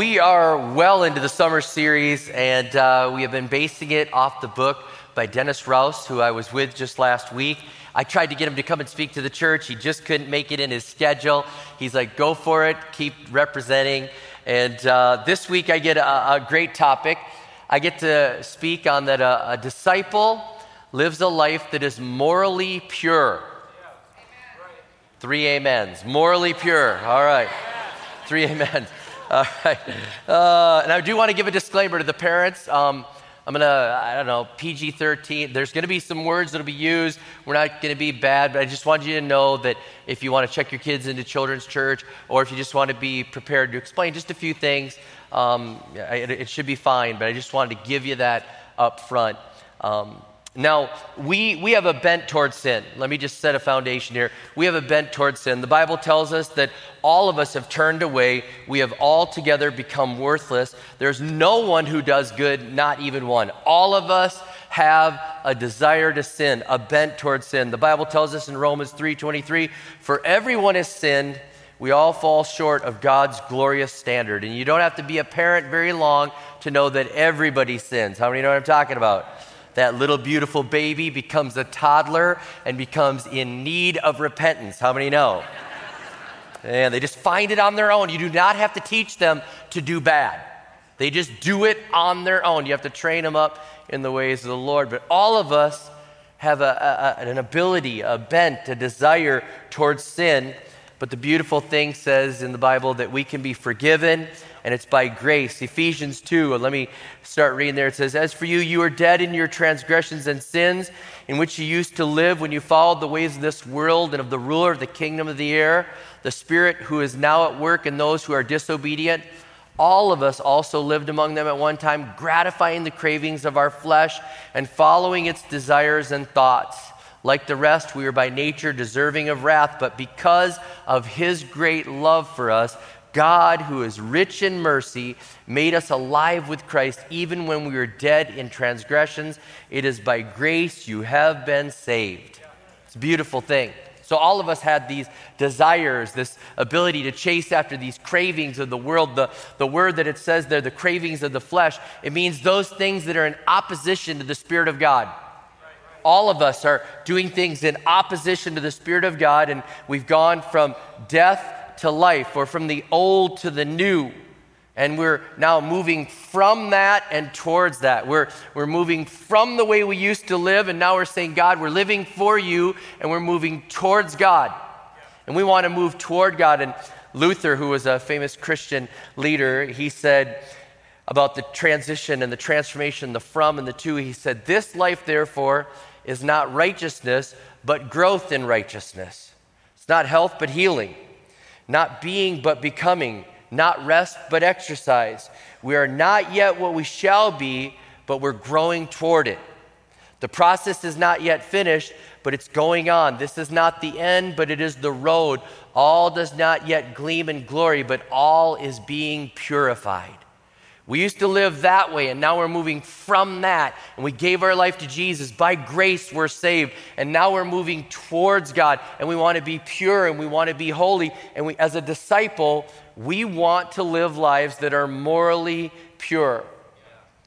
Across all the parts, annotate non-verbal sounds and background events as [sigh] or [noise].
We are well into the summer series, and uh, we have been basing it off the book by Dennis Rouse, who I was with just last week. I tried to get him to come and speak to the church. He just couldn't make it in his schedule. He's like, go for it, keep representing. And uh, this week I get a, a, great topic. I get to speak on that a, a disciple lives a life that is morally pure. Three amens. Morally pure. All right. Three amens. All right. Uh, and I do want to give a disclaimer to the parents. Um, I'm going to, I don't know, PG 13. There's going to be some words that'll be used. We're not going to be bad, but I just want you to know that if you want to check your kids into children's church or if you just want to be prepared to explain just a few things, um, it, it, should be fine. But I just wanted to give you that up front. Um, now, we, we have a bent towards sin. Let me just set a foundation here. We have a bent towards sin. The Bible tells us that all of us have turned away. We have altogether become worthless. There's no one who does good, not even one. All of us have a desire to sin, a bent towards sin. The Bible tells us in Romans 3:23, "For everyone has sinned, we all fall short of God's glorious standard." And you don't have to be a parent very long to know that everybody sins. How many know what I'm talking about? That little beautiful baby becomes a toddler and becomes in need of repentance. How many know? And they just find it on their own. You do not have to teach them to do bad. They just do it on their own. You have to train them up in the ways of the Lord. But all of us have a, a, an ability, a bent, a desire towards sin. But the beautiful thing says in the Bible that we can be forgiven and it's by grace. Ephesians 2, let me start reading there. It says, As for you, you are dead in your transgressions and sins, in which you used to live when you followed the ways of this world and of the ruler of the kingdom of the air, the Spirit who is now at work in those who are disobedient. All of us also lived among them at one time, gratifying the cravings of our flesh and following its desires and thoughts. Like the rest, we were by nature deserving of wrath, but because of his great love for us, God, who is rich in mercy, made us alive with Christ even when we were dead in transgressions. It is by grace you have been saved. It's a beautiful thing. So, all of us had these desires, this ability to chase after these cravings of the world. The, the word that it says there, the cravings of the flesh, it means those things that are in opposition to the Spirit of God. All of us are doing things in opposition to the Spirit of God, and we've gone from death to life or from the old to the new. And we're now moving from that and towards that. We're, we're moving from the way we used to live, and now we're saying, God, we're living for you, and we're moving towards God. And we want to move toward God. And Luther, who was a famous Christian leader, he said about the transition and the transformation, the from and the to, he said, This life, therefore, is not righteousness, but growth in righteousness. It's not health, but healing not being but becoming, not rest but exercise. We are not yet what we shall be, but we're growing toward it. The process is not yet finished, but it's going on. This is not the end, but it is the road. All does not yet gleam in glory, but all is being purified. We used to live that way, and now we're moving from that. And we gave our life to Jesus. By grace, we're saved. And now we're moving towards God, and we want to be pure and we want to be holy. And we, as a disciple, we want to live lives that are morally pure.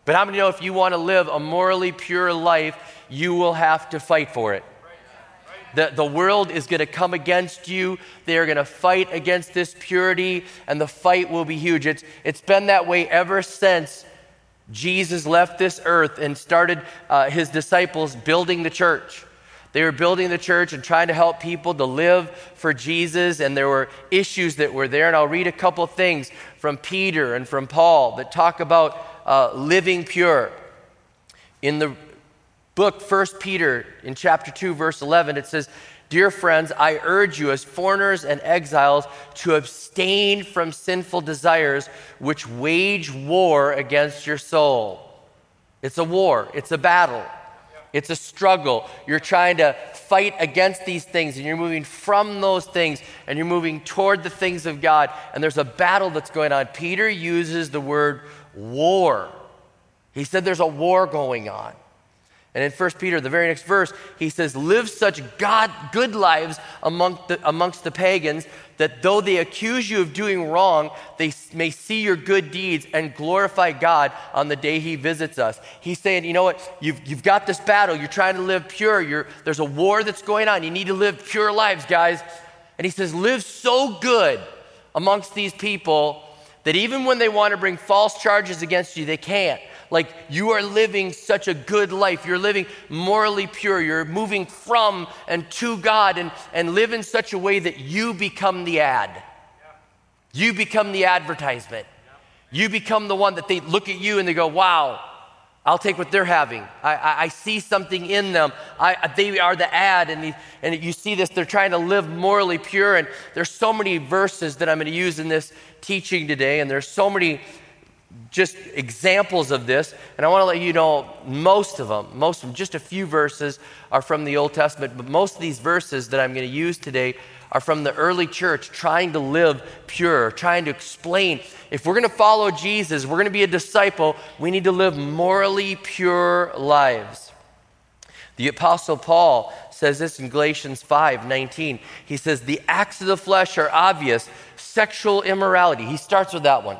But how many know if you want to live a morally pure life, you will have to fight for it? The, the world is going to come against you. They are going to fight against this purity, and the fight will be huge. It's, it's been that way ever since Jesus left this earth and started uh, his disciples building the church. They were building the church and trying to help people to live for Jesus, and there were issues that were there. And I'll read a couple things from Peter and from Paul that talk about uh, living pure. In the book, 1 Peter, in chapter 2, verse 11, it says, Dear friends, I urge you as foreigners and exiles to abstain from sinful desires which wage war against your soul. It's a war, it's a battle, it's a struggle. You're trying to fight against these things and you're moving from those things and you're moving toward the things of God. And there's a battle that's going on. Peter uses the word war. He said there's a war going on. And in 1 Peter, the very next verse, he says, Live such God, good lives among the, amongst the pagans that though they accuse you of doing wrong, they may see your good deeds and glorify God on the day he visits us. He's saying, You know what? You've, you've got this battle. You're trying to live pure. You're, there's a war that's going on. You need to live pure lives, guys. And he says, Live so good amongst these people that even when they want to bring false charges against you, they can't like you are living such a good life. You're living morally pure. You're moving from and to God and, and live in such a way that you become the ad. You become the advertisement. You become the one that they look at you and they go, wow, I'll take what they're having. I, I, I see something in them. I, they are the ad, and, the, and you see this. They're trying to live morally pure. And there's so many verses that I'm going to use in this teaching today, and there's so many just examples of this. And I want to let you know most of them, most of them, just a few verses are from the Old Testament, but most of these verses that I'm going to use today are from the early church trying to live pure, trying to explain if we're going to follow Jesus, we're going to be a disciple, we need to live morally pure lives. The Apostle Paul says this in Galatians 5 19. He says, The acts of the flesh are obvious sexual immorality. He starts with that one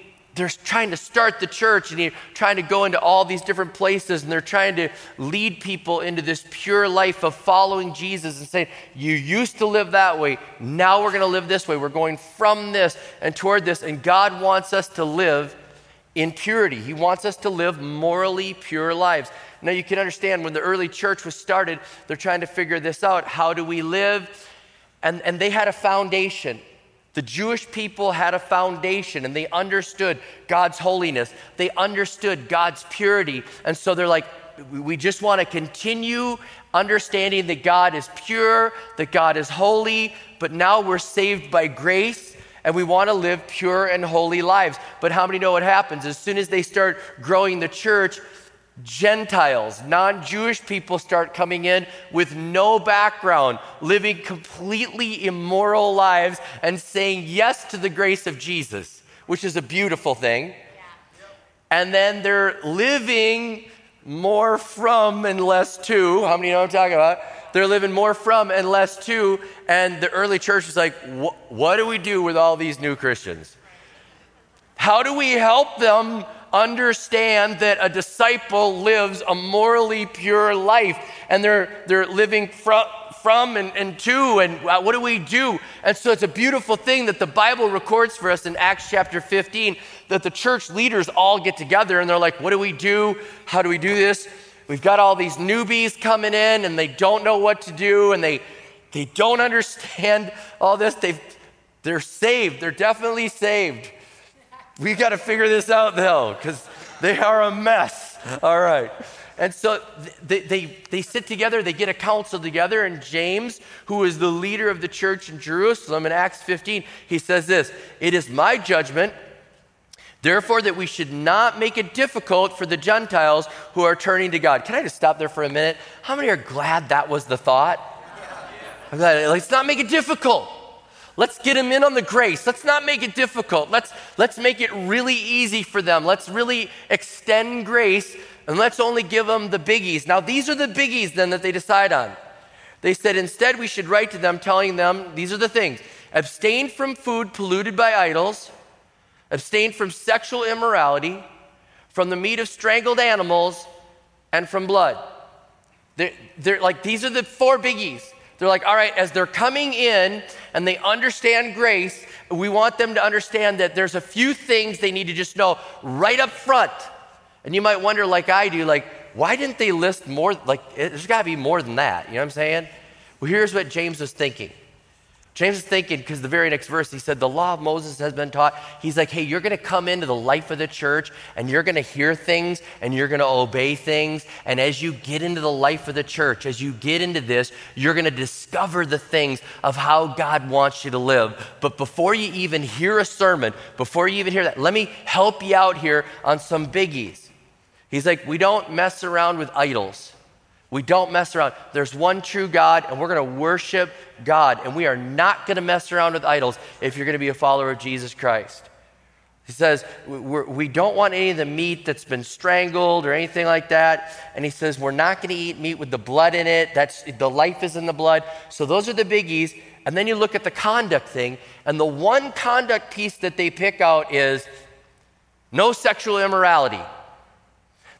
they're trying to start the church and they're trying to go into all these different places and they're trying to lead people into this pure life of following Jesus and saying, You used to live that way. Now we're going to live this way. We're going from this and toward this. And God wants us to live in purity. He wants us to live morally pure lives. Now you can understand when the early church was started, they're trying to figure this out. How do we live? And, and they had a foundation. The Jewish people had a foundation and they understood God's holiness. They understood God's purity. And so they're like, we just want to continue understanding that God is pure, that God is holy, but now we're saved by grace and we want to live pure and holy lives. But how many know what happens? As soon as they start growing the church, Gentiles, non Jewish people start coming in with no background, living completely immoral lives, and saying yes to the grace of Jesus, which is a beautiful thing. And then they're living more from and less to. How many know what I'm talking about? They're living more from and less to. And the early church was like, what do we do with all these new Christians? How do we help them understand that a disciple lives a morally pure life and they're, they're living from, from and, and to, and what do we do? And so it's a beautiful thing that the Bible records for us in Acts chapter 15 that the church leaders all get together and they're like, what do we do? How do we do this? We've got all these newbies coming in and they don't know what to do and they, they don't [laughs] understand all this. They've, they're saved, they're definitely saved we got to figure this out though, because they are a mess. All right. And so they, they, they sit together, they get a council together, and James, who is the leader of the church in Jerusalem in Acts 15, he says this It is my judgment, therefore, that we should not make it difficult for the Gentiles who are turning to God. Can I just stop there for a minute? How many are glad that was the thought? I'm glad, let's not make it difficult. Let's get them in on the grace. Let's not make it difficult. Let's, let's make it really easy for them. Let's really extend grace and let's only give them the biggies. Now, these are the biggies then that they decide on. They said instead we should write to them telling them these are the things abstain from food polluted by idols, abstain from sexual immorality, from the meat of strangled animals, and from blood. They're, they're like, these are the four biggies. They're like, all right, as they're coming in and they understand grace, we want them to understand that there's a few things they need to just know right up front. And you might wonder, like I do, like, why didn't they list more? Like, there's got to be more than that. You know what I'm saying? Well, here's what James was thinking. James is thinking, because the very next verse, he said, The law of Moses has been taught. He's like, Hey, you're going to come into the life of the church and you're going to hear things and you're going to obey things. And as you get into the life of the church, as you get into this, you're going to discover the things of how God wants you to live. But before you even hear a sermon, before you even hear that, let me help you out here on some biggies. He's like, We don't mess around with idols. We don't mess around. There's one true God, and we're going to worship God. And we are not going to mess around with idols if you're going to be a follower of Jesus Christ. He says, we do not want any of the meat that's been strangled or anything like that. And he says, We're not going to eat meat with the blood in it. That's, the life is in the blood. So those are the biggies. And then you look at the conduct thing, and the one conduct piece that they pick out is no sexual immorality.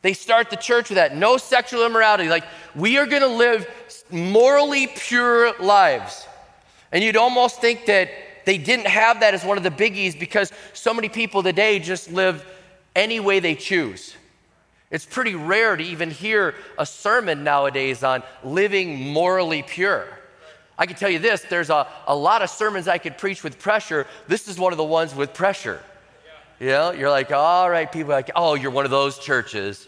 They start the church with that no sexual immorality. Like, we are going to live morally pure lives. And you'd almost think that they didn't have that as one of the biggies because so many people today just live any way they choose. It's pretty rare to even hear a sermon nowadays on living morally pure. I can tell you this there's a, a lot of sermons I could preach with pressure. This is one of the ones with pressure. You know, you're like, all right, people like, oh, you're one of those churches.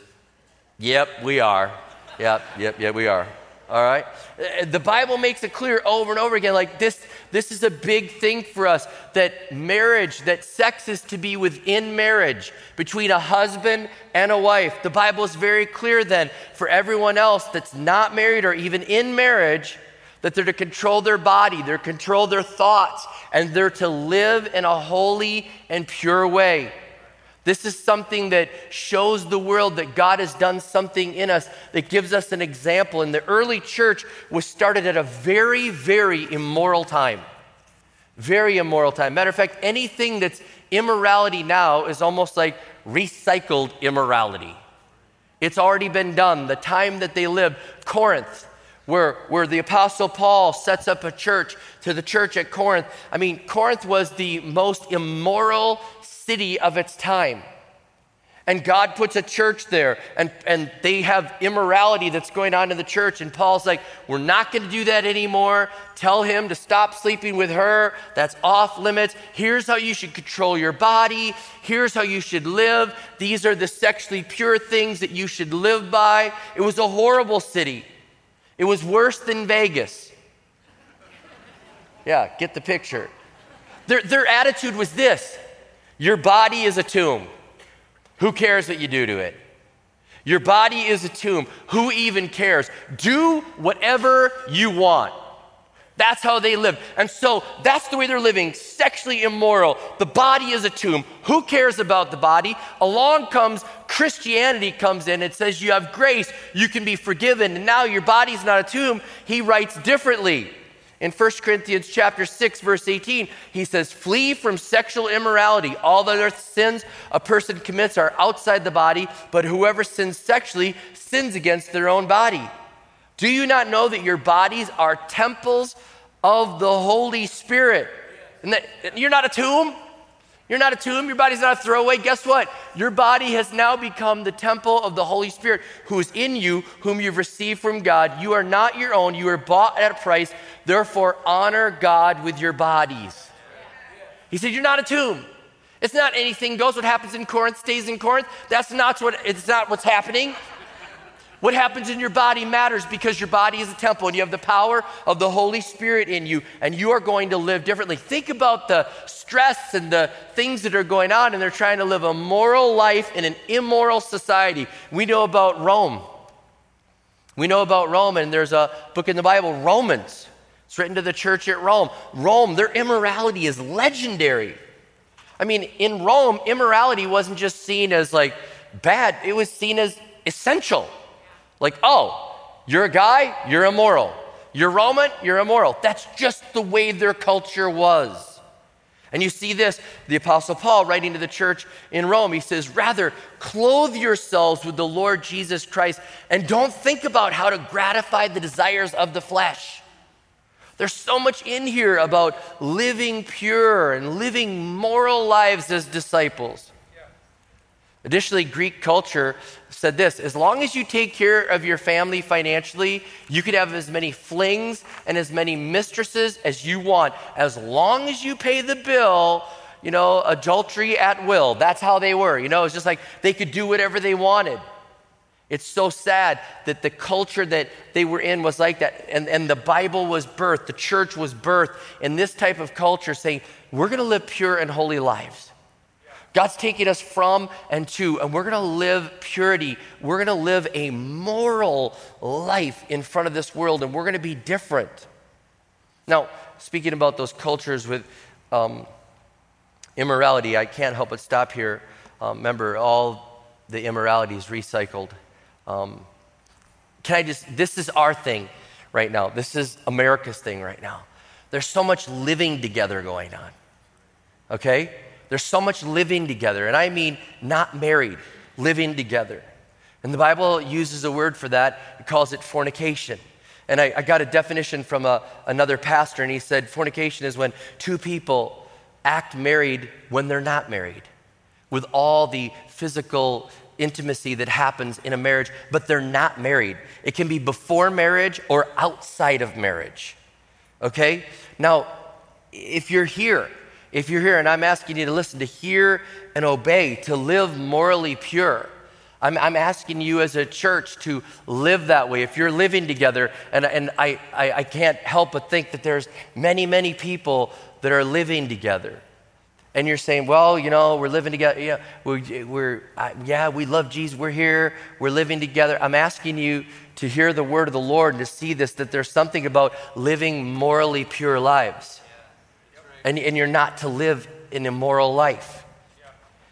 Yep, we are. Yep, yep, yep, we are. All right? Uh, the Bible makes it clear over and over again like this this is a big thing for us that marriage, that sex is to be within marriage between a husband and a wife. The Bible is very clear then for everyone else that's not married or even in marriage that they're to control their body, they're to control their thoughts, and they're to live in a holy and pure way. This is something that shows the world that God has done something in us that gives us an example. And the early church was started at a very, very immoral time. Very immoral time. Matter of fact, anything that's immorality now is almost like recycled immorality. It's already been done. The time that they lived, Corinth, where, where the Apostle Paul sets up a church to the church at Corinth. I mean, Corinth was the most immoral city of its time. And God puts a church there, and, and they have immorality that's going on in the church. And Paul's like, We're not going to do that anymore. Tell him to stop sleeping with her. That's off limits. Here's how you should control your body. Here's how you should live. These are the sexually pure things that you should live by. It was a horrible city, it was worse than Vegas. Yeah, get the picture. Their, their attitude was this your body is a tomb. Who cares what you do to it? Your body is a tomb. Who even cares? Do whatever you want. That's how they live. And so that's the way they're living sexually immoral. The body is a tomb. Who cares about the body? Along comes Christianity, comes in It says you have grace, you can be forgiven, and now your body's not a tomb. He writes differently. In 1 Corinthians chapter 6 verse 18, he says, "Flee from sexual immorality. All the other sins a person commits are outside the body, but whoever sins sexually sins against their own body. Do you not know that your bodies are temples of the Holy Spirit?" And that you're not a tomb? You're not a tomb, your body's not a throwaway. Guess what? Your body has now become the temple of the Holy Spirit who is in you, whom you've received from God. You are not your own, you are bought at a price. Therefore, honor God with your bodies. He said, You're not a tomb. It's not anything goes. What happens in Corinth stays in Corinth. That's not what it's not what's happening. What happens in your body matters because your body is a temple and you have the power of the Holy Spirit in you and you are going to live differently. Think about the stress and the things that are going on and they're trying to live a moral life in an immoral society. We know about Rome. We know about Rome and there's a book in the Bible, Romans. It's written to the church at Rome. Rome, their immorality is legendary. I mean, in Rome, immorality wasn't just seen as like bad, it was seen as essential. Like, oh, you're a guy, you're immoral. You're Roman, you're immoral. That's just the way their culture was. And you see this, the Apostle Paul writing to the church in Rome, he says, Rather, clothe yourselves with the Lord Jesus Christ and don't think about how to gratify the desires of the flesh. There's so much in here about living pure and living moral lives as disciples. Additionally, Greek culture said this as long as you take care of your family financially, you could have as many flings and as many mistresses as you want. As long as you pay the bill, you know, adultery at will. That's how they were. You know, it's just like they could do whatever they wanted. It's so sad that the culture that they were in was like that. And, and the Bible was birthed, the church was birthed in this type of culture saying, we're going to live pure and holy lives. God's taking us from and to, and we're going to live purity. We're going to live a moral life in front of this world, and we're going to be different. Now, speaking about those cultures with um, immorality, I can't help but stop here. Um, remember, all the immorality is recycled. Um, can I just, this is our thing right now. This is America's thing right now. There's so much living together going on. Okay? There's so much living together. And I mean not married, living together. And the Bible uses a word for that, it calls it fornication. And I, I got a definition from a, another pastor, and he said fornication is when two people act married when they're not married, with all the physical intimacy that happens in a marriage, but they're not married. It can be before marriage or outside of marriage. Okay? Now, if you're here, if you're here and I'm asking you to listen, to hear and obey, to live morally pure, I'm, I'm, asking you as a church to live that way. If you're living together, and, and I, I, I can't help but think that there's many, many people that are living together and you're saying, well, you know, we're living together. Yeah, we're, we're yeah, we love Jesus. We're here. We're living together. I'm asking you to hear the word of the Lord and to see this that there's something about living morally pure lives. And, and you're not to live an immoral life.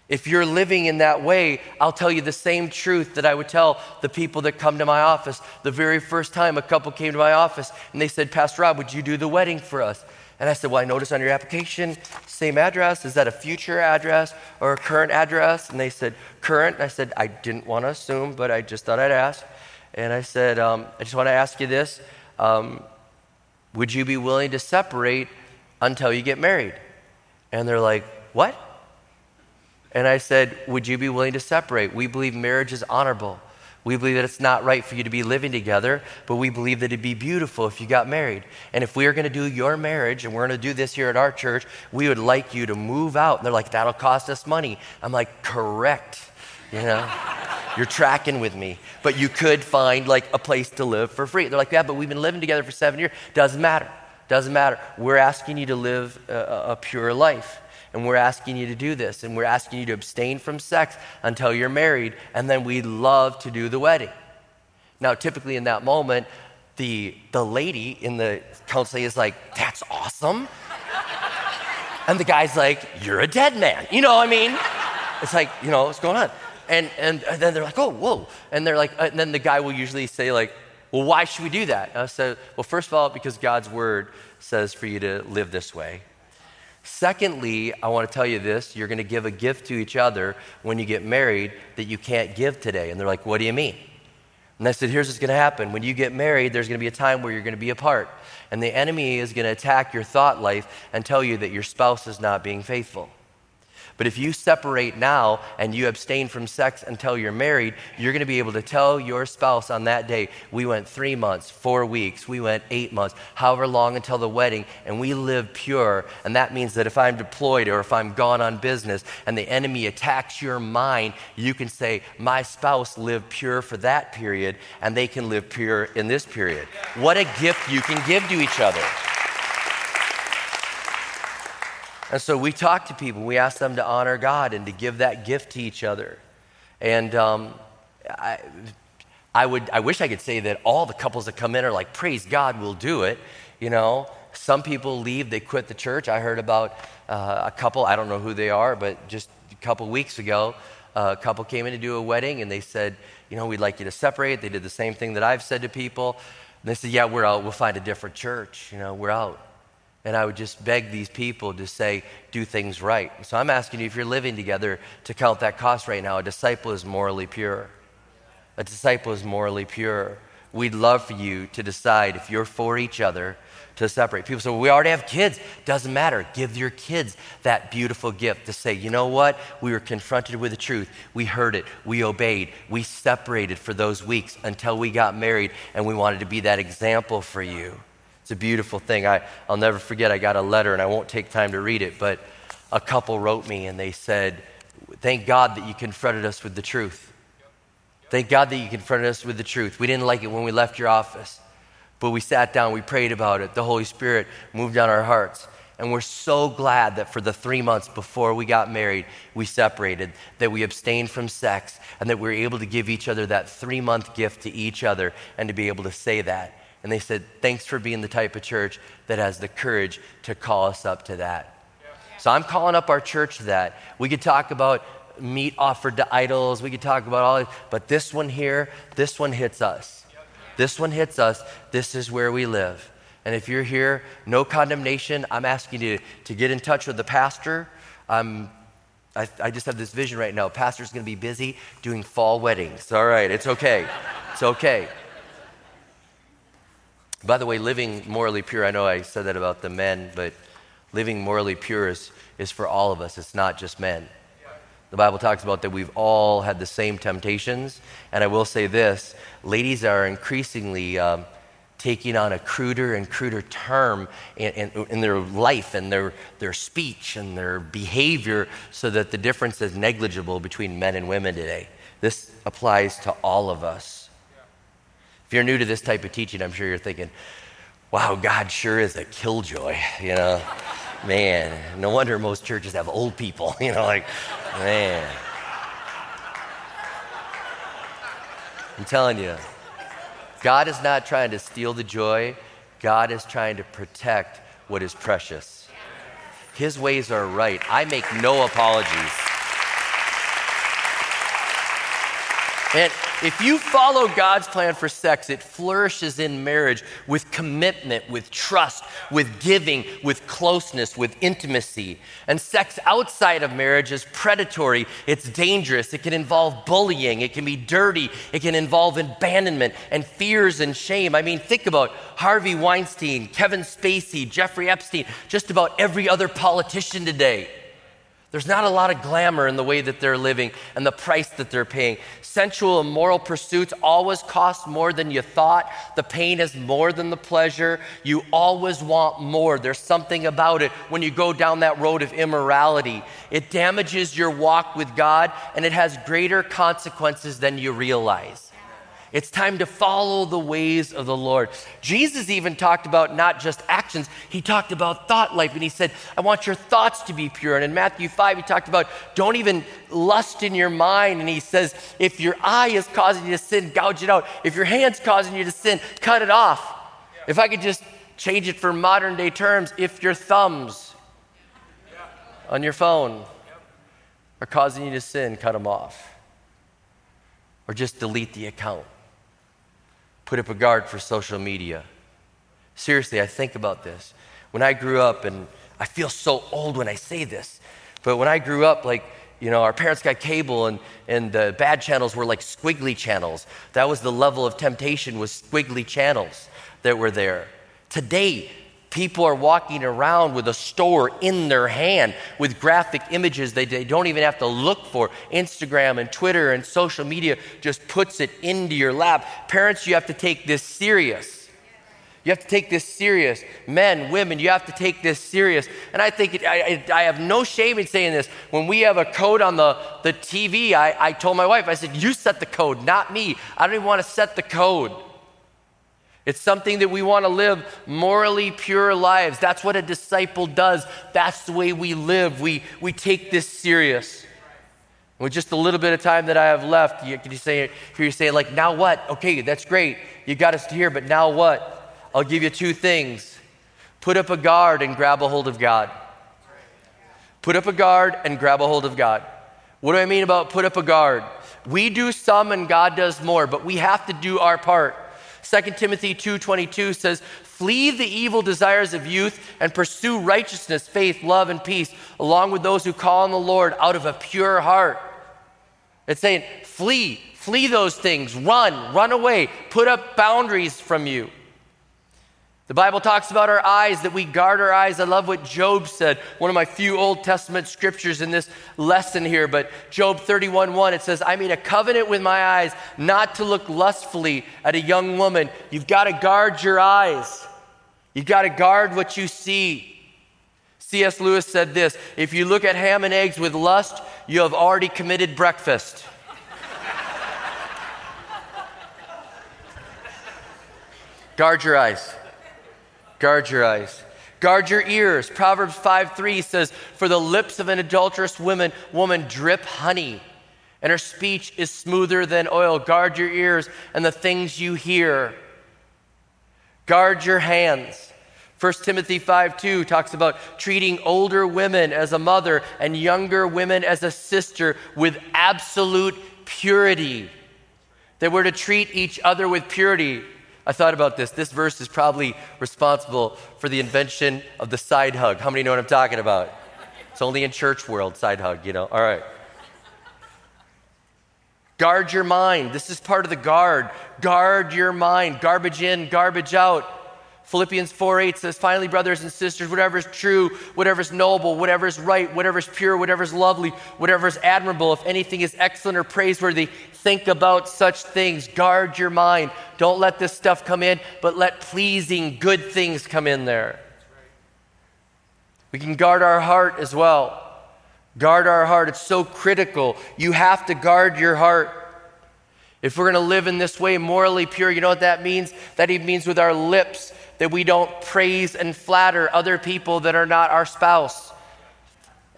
If you're living in that way, I'll tell you the same truth that I would tell the people that come to my office. The very first time a couple came to my office and they said, Pastor Rob, would you do the wedding for us? And I said, Well, I noticed on your application, same address. Is that a future address or a current address? And they said, Current. And I said, I didn't want to assume, but I just thought I'd ask. And I said, um, I just want to ask you this. Um, would you be willing to separate until you get married? And they're like, What? And I said, Would you be willing to separate? We believe marriage is honorable. We believe that it's not right for you to be living together, but we believe that it'd be beautiful if you got married. And if we are going to do your marriage, and we're going to do this here at our church, we would like you to move out. And they're like, that'll cost us money. I'm like, correct. You know, [laughs] you're tracking with me. But you could find like a place to live for free. They're like, yeah, but we've been living together for seven years. Doesn't matter. Doesn't matter. We're asking you to live a, a pure life. And we're asking you to do this. And we're asking you to abstain from sex until you're married. And then we'd love to do the wedding. Now, typically in that moment, the, the lady in the counseling is like, that's awesome. and the guy's like, you're a dead man. You know what I mean? It's like, you know, what's going on? And, and, and then they're like, oh, whoa. And they're like, uh, and then the guy will usually say, like, well, why should we do that? Uh, I said, well, first of all, because God's word says for you to live this way. Secondly, I want to tell you this you're going to give a gift to each other when you get married that you can't give today. And they're like, What do you mean? And I said, Here's what's going to happen. When you get married, there's going to be a time where you're going to be apart. And the enemy is going to attack your thought life and tell you that your spouse is not being faithful. But if you separate now and you abstain from sex until you're married, you're going to be able to tell your spouse on that day, we went three months, four weeks, we went eight months, however long until the wedding, and we live pure. And that means that if I'm deployed or if I'm gone on business and the enemy attacks your mind, you can say, My spouse lived pure for that period, and they can live pure in this period. What a gift you can give to each other. And so we talk to people, we ask them to honor God and to give that gift to each other. And um, I, I, would, I wish I could say that all the couples that come in are like, praise God, we'll do it. You know, some people leave, they quit the church. I heard about uh, a couple, I don't know who they are, but just a couple weeks ago, a couple came in to do a wedding and they said, you know, we'd like you to separate. They did the same thing that I've said to people. And they said, yeah, we're out. We'll find a different church. You know, we're out. And I would just beg these people to say, do things right. So I'm asking you, if you're living together, to count that cost right now. A disciple is morally pure. A disciple is morally pure. We'd love for you to decide if you're for each other to separate. People say, well, we already have kids. Doesn't matter. Give your kids that beautiful gift to say, you know what? We were confronted with the truth. We heard it. We obeyed. We separated for those weeks until we got married, and we wanted to be that example for you. It's a beautiful thing. I, I'll never forget, I got a letter, and I won't take time to read it, but a couple wrote me and they said, Thank God that you confronted us with the truth. Thank God that you confronted us with the truth. We didn't like it when we left your office. But we sat down, we prayed about it. The Holy Spirit moved on our hearts. And we're so glad that for the three months before we got married, we separated, that we abstained from sex, and that we were able to give each other that three month gift to each other and to be able to say that. And they said, Thanks for being the type of church that has the courage to call us up to that. So I'm calling up our church to that. We could talk about meat offered to idols, we could talk about all, but this one here, this one hits us. This one hits us. This is where we live. And if you're here, no condemnation. I'm asking you to get in touch with the pastor. I, I just have this vision right now. Pastor's going to be busy doing fall weddings. All right, it's okay. It's okay. By the way, living morally pure, I know I said that about the men, but living morally pure is, is for all of us. It's not just men. The Bible talks about that we've all had the same temptations. And I will say this ladies are increasingly um, taking on a cruder and cruder term in, in, in, their life and their, their speech and their behavior so that the difference is negligible between men and women today. This applies to all of us. If you're new to this type of teaching, I'm sure you're thinking, wow, God sure is a killjoy, you know? Man, no wonder most churches have old people, [laughs] you know, like, man. I'm telling you, God is not trying to steal the joy, God is trying to protect what is precious. His ways are right. I make no apologies. And if you follow God's plan for sex, it flourishes in marriage with commitment, with trust, with giving, with closeness, with intimacy. And sex outside of marriage is predatory, it's dangerous, it can involve bullying, it can be dirty, it can involve abandonment and fears and shame. I mean, think about Harvey Weinstein, Kevin Spacey, Jeffrey Epstein, just about every other politician today. There's not a lot of glamour in the way that they're living and the price that they're paying. Sensual and moral pursuits always cost more than you thought. The pain is more than the pleasure. You always want more. There's something about it when you go down that road of immorality. It damages your walk with God and it has greater consequences than you realize. It's time to follow the ways of the Lord. Jesus even talked about not just actions, he talked about thought life. And he said, I want your thoughts to be pure. And in Matthew 5, he talked about don't even lust in your mind. And he says, if your eye is causing you to sin, gouge it out. If your hand's causing you to sin, cut it off. If I could just change it for modern day terms, if your thumbs on your phone are causing you to sin, cut them off. Or just delete the account put up a guard for social media. Seriously, I think about this. When I grew up, and I feel so old when I say this, but when I grew up, like, you know, our parents got cable and, and the bad channels were like squiggly channels. That was the level of temptation was squiggly channels that were there. Today, People are walking around with a store in their hand with graphic images they, they don't even have to look for. Instagram and Twitter and social media just puts it into your lap. Parents, you have to take this serious. You have to take this serious. Men, women, you have to take this serious. And I think it, I, I, have no shame in saying this. When we have a code on the, the TV, I, I told my wife, I said, You set the code, not me. I don't even want to set the code. It's something that we want to live morally pure lives. That's what a disciple does. That's the way we live. We, we take this serious. With just a little bit of time that I have left, you, can you say, hear you say, like, now what? Okay, that's great. You got us here, but now what? I'll give you two things. Put up a guard and grab a hold of God. Put up a guard and grab a hold of God. What do I mean about put up a guard? We do some and God does more, but we have to do our part. 2 Timothy 2:22 says, "Flee the evil desires of youth and pursue righteousness, faith, love and peace, along with those who call on the Lord out of a pure heart." It's saying, "Flee, flee those things, run, run away, put up boundaries from you." The Bible talks about our eyes, that we guard our eyes. I love what Job said, one of my few Old Testament scriptures in this lesson here. But Job 31 1, it says, I made a covenant with my eyes not to look lustfully at a young woman. You've got to guard your eyes, you've got to guard what you see. C.S. Lewis said this If you look at ham and eggs with lust, you have already committed breakfast. [laughs] guard your eyes. Guard your eyes. Guard your ears. Proverbs 5 3 says, For the lips of an adulterous woman, woman drip honey, and her speech is smoother than oil. Guard your ears and the things you hear. Guard your hands. 1 Timothy 5 2 talks about treating older women as a mother and younger women as a sister with absolute purity. That we're to treat each other with purity. I thought about this. This verse is probably responsible for the invention of the side hug. How many know what I'm talking about? It's only in church world, side hug, you know. All right. Guard your mind. This is part of the guard. Guard your mind. Garbage in, garbage out. Philippians 4 8 says, Finally, brothers and sisters, whatever is true, whatever is noble, whatever is right, whatever is pure, whatever is lovely, whatever is admirable, if anything is excellent or praiseworthy, think about such things. Guard your mind. Don't let this stuff come in, but let pleasing, good things come in there. We can guard our heart as well. Guard our heart. It's so critical. You have to guard your heart. If we're going to live in this way, morally pure, you know what that means? That even means with our lips that we don't praise and flatter other people that are not our spouse.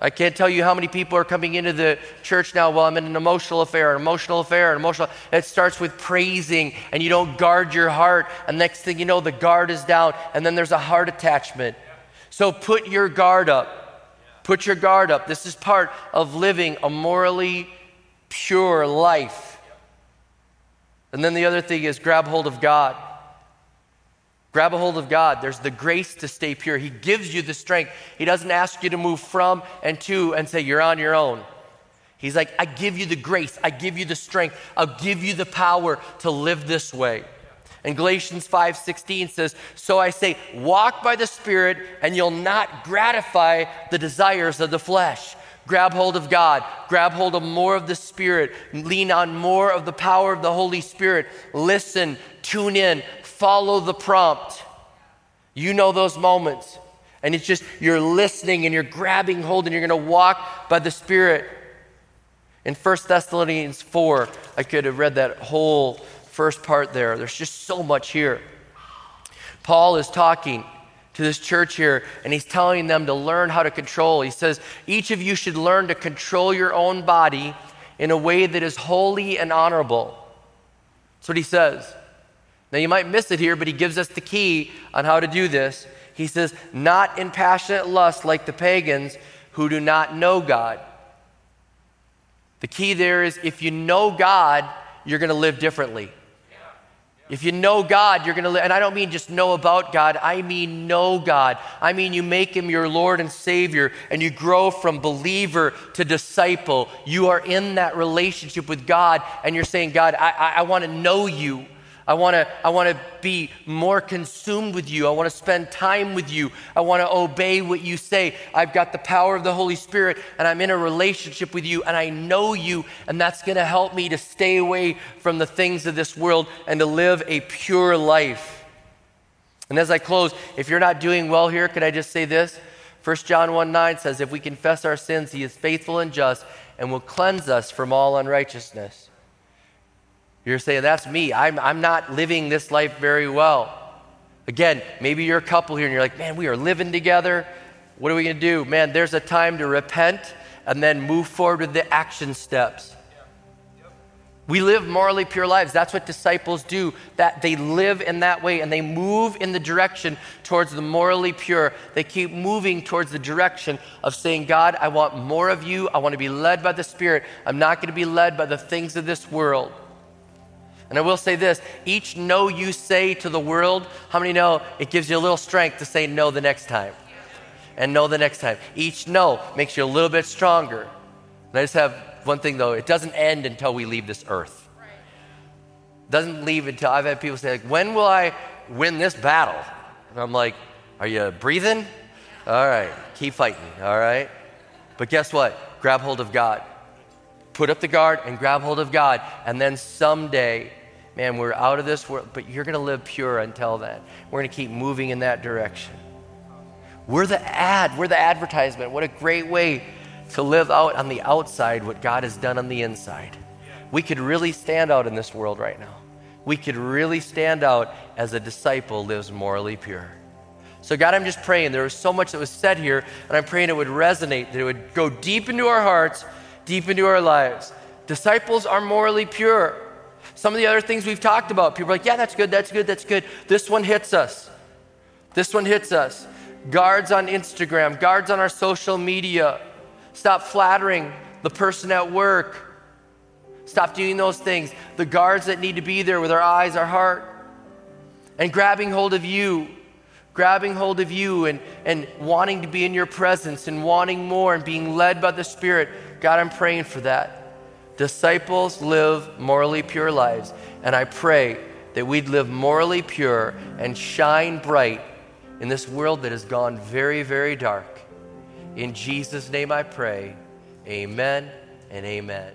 I can't tell you how many people are coming into the church now. Well, I'm in an emotional affair, an emotional affair, an emotional. It starts with praising, and you don't guard your heart. And next thing you know, the guard is down, and then there's a heart attachment. So put your guard up. Put your guard up. This is part of living a morally pure life. And then the other thing is grab hold of God. Grab a hold of God. There's the grace to stay pure. He gives you the strength. He doesn't ask you to move from and to and say, You're on your own. He's like, I give you the grace. I give you the strength. I'll give you the power to live this way. And Galatians 5:16 says, "So I say, walk by the Spirit, and you'll not gratify the desires of the flesh." Grab hold of God, grab hold of more of the Spirit, lean on more of the power of the Holy Spirit. Listen, tune in, follow the prompt. You know those moments. And it's just you're listening and you're grabbing hold and you're going to walk by the Spirit. In 1 Thessalonians 4, I could have read that whole first part there. There's just so much here. Paul is talking to this church here, and he's telling them to learn how to control. He says, Each of you should learn to control your own body in a way that is holy and honorable. That's what he says. Now, you might miss it here, but he gives us the key on how to do this. He says, not in passionate lust like the pagans who do not know God. The key there is if you know God, you're going to live differently. If you know God, you're going to live, and I don't mean just know about God, I mean know God. I mean you make him your Lord and Savior, and you grow from believer to disciple. You are in that relationship with God, and you're saying, God, I, I, I want to know you. I want to I want to be more consumed with you. I want to spend time with you. I want to obey what you say. I've got the power of the Holy Spirit and I'm in a relationship with you and I know you and that's going to help me to stay away from the things of this world and to live a pure life. And as I close, if you're not doing well here, could I just say this? 1 John 1 9 says, If we confess our sins, he is faithful and just and will cleanse us from all unrighteousness. You're saying, that's me. I'm, I'm not living this life very well. Again, maybe you're a couple here and you're like, man, we are living together. What are we going to do? Man, there's a time to repent and then move forward with the action steps. We live morally pure lives. That's what disciples do. That they live in that way and they move in the direction towards the morally pure. They keep moving towards the direction of saying, God, I want more of you. I want to be led by the Spirit. I'm not going to be led by the things of this world. And I will say this each no you say to the world, how many know it gives you a little strength to say no the next time? And no the next time. Each no makes you a little bit stronger. And I just have one thing though it doesn't end until we leave this earth. Doesn't leave until I've had people say, like, when will I win this battle? And I'm like, are you breathing? All right, keep fighting, all right? But guess what? Grab hold of God. Put up the guard and grab hold of God. And then someday, man, we're out of this world, but you're going to live pure until then. We're going to keep moving in that direction. We're the ad, we're the advertisement. What a great way to live out on the outside what God has done on the inside. We could really stand out in this world right now. We could really stand out as a disciple lives morally pure. So, God, I'm just praying. There was so much that was said here, and I'm praying it would resonate, that it would go deep into our hearts, deep into our lives. Disciples are morally pure. Some of the other things we've talked about, people are like, yeah, that's good, that's good, that's good. This one hits us. This one hits us. Guards on Instagram, guards on our social media. Stop flattering the person at work. Stop doing those things. The guards that need to be there with our eyes, our heart, and grabbing hold of you, grabbing hold of you and, and wanting to be in your presence and wanting more and being led by the Spirit. God, I'm praying for that. Disciples live morally pure lives, and I pray that we'd live morally pure and shine bright in this world that has gone very, very dark. In Jesus' name I pray. Amen and amen.